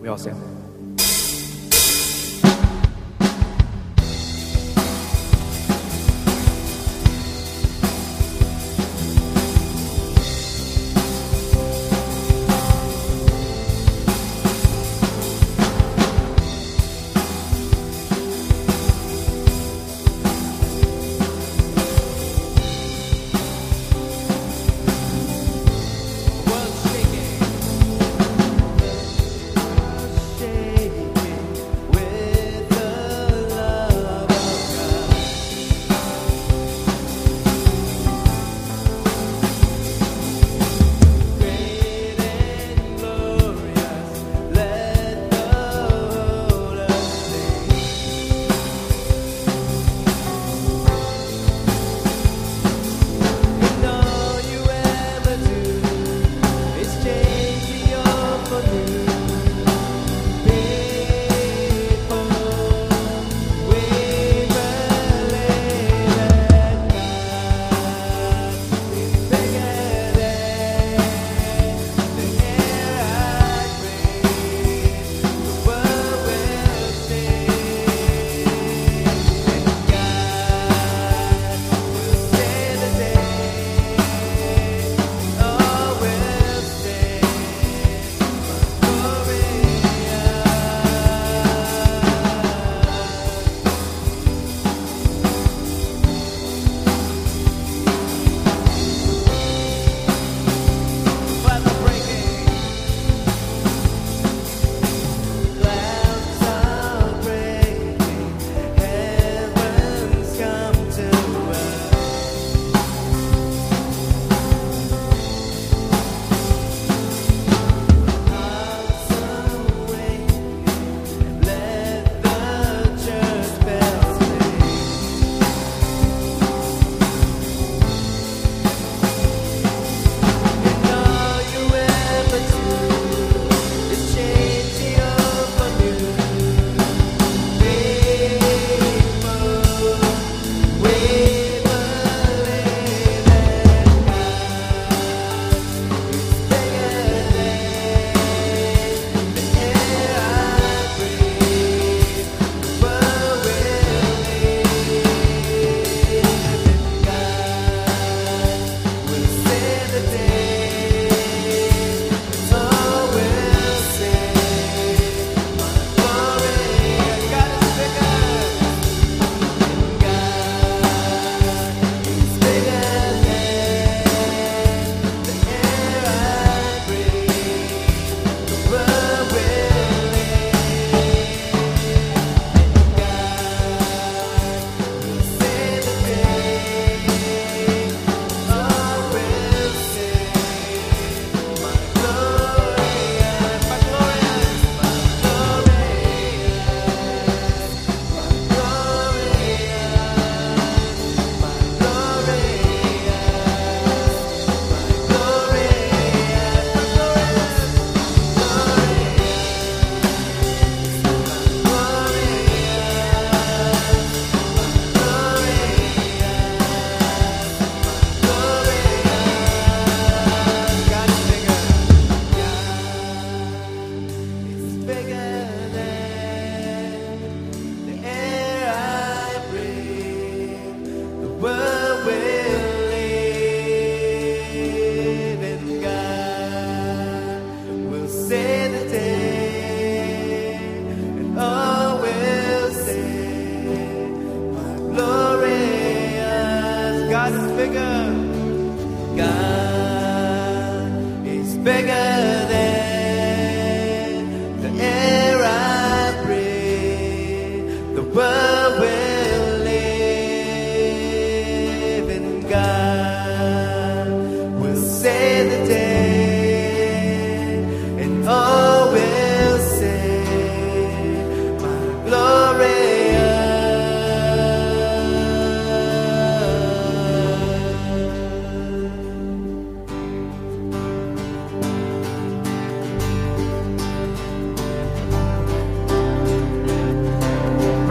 We all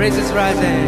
say. Praises rising.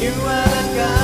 Holy, holy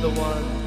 the one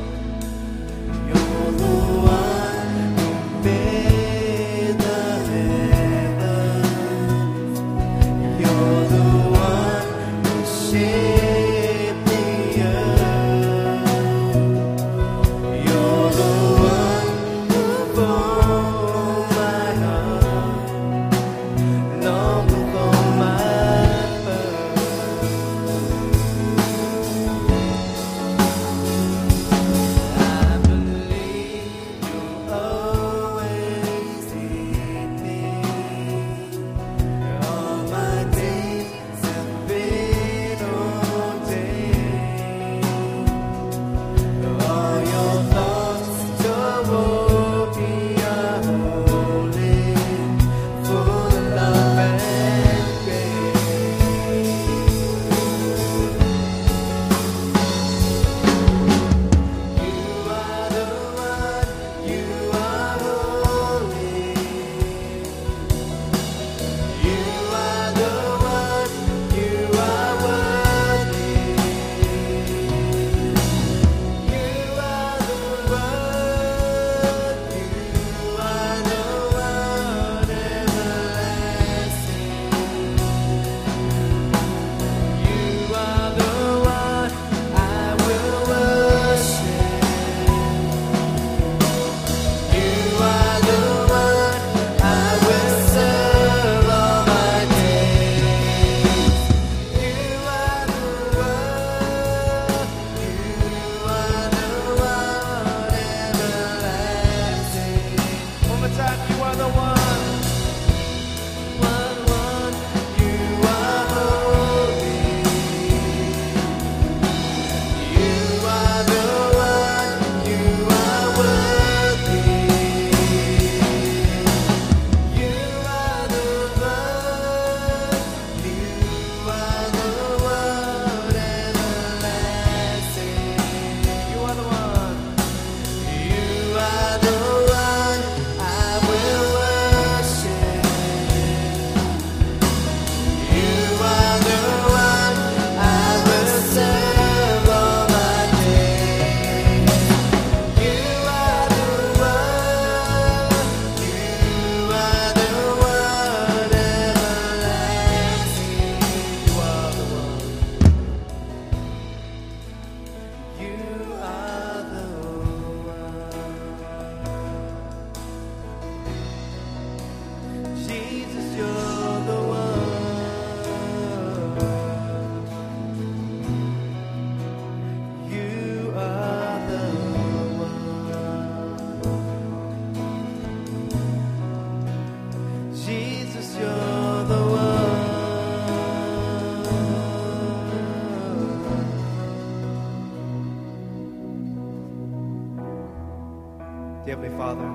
Father,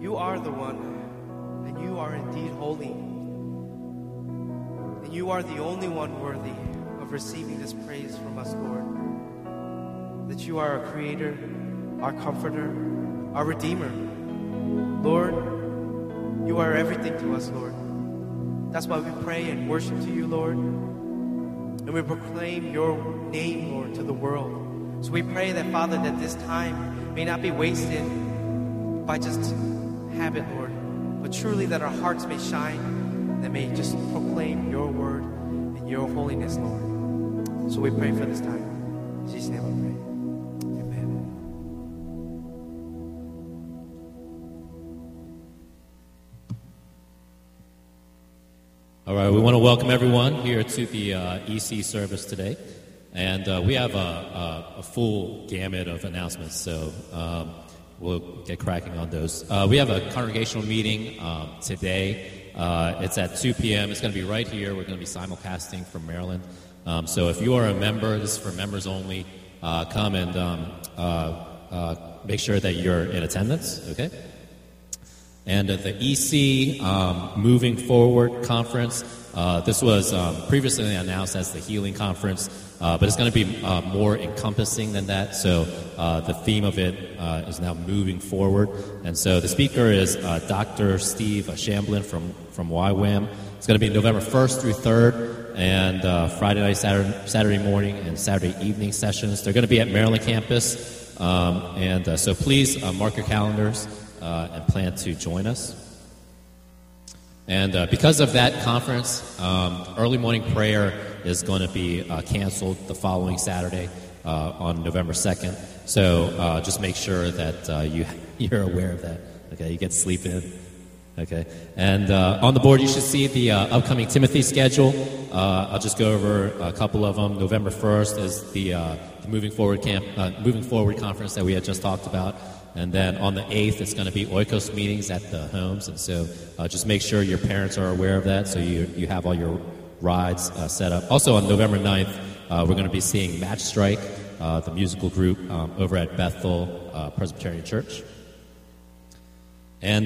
you are the one, and you are indeed holy. And you are the only one worthy of receiving this praise from us, Lord. That you are our creator, our comforter, our redeemer. Lord, you are everything to us, Lord. That's why we pray and worship to you, Lord. And we proclaim your name, Lord, to the world. So we pray that, Father, that this time may not be wasted by just habit, Lord, but truly that our hearts may shine, that may just proclaim your word and your holiness, Lord. So we pray for this time. In Jesus' name I pray. Amen. All right, we want to welcome everyone here to the uh, EC service today. And uh, we have a, a, a full gamut of announcements, so um, we'll get cracking on those. Uh, we have a congregational meeting um, today. Uh, it's at 2 p.m. It's going to be right here. We're going to be simulcasting from Maryland. Um, so if you are a member, this is for members only, uh, come and um, uh, uh, make sure that you're in attendance, okay? And at the EC um, Moving Forward Conference, uh, this was um, previously announced as the Healing Conference, uh, but it's going to be uh, more encompassing than that. So uh, the theme of it uh, is now moving forward. And so the speaker is uh, Dr. Steve Shamblin from, from YWAM. It's going to be November 1st through 3rd, and Friday night, Saturday, Saturday morning, and Saturday evening sessions. They're going to be at Maryland campus. Um, and so please mark your calendars uh, and plan to join us. And uh, because of that conference, um, early morning prayer is going to be uh, canceled the following Saturday uh, on November 2nd. So uh, just make sure that uh, you, you're aware of that. Okay, you get sleep in. Okay, and on the board you should see the upcoming Timothy schedule. I'll just go over a couple of them. November 1st is the, the Moving Forward Camp, Moving Forward conference that we had just talked about. And then on the 8th, it's going to be Oikos meetings at the homes. And so uh, just make sure your parents are aware of that so you, you have all your rides uh, set up. Also on November 9th, uh, we're going to be seeing Match Strike, uh, the musical group, um, over at Bethel uh, Presbyterian Church.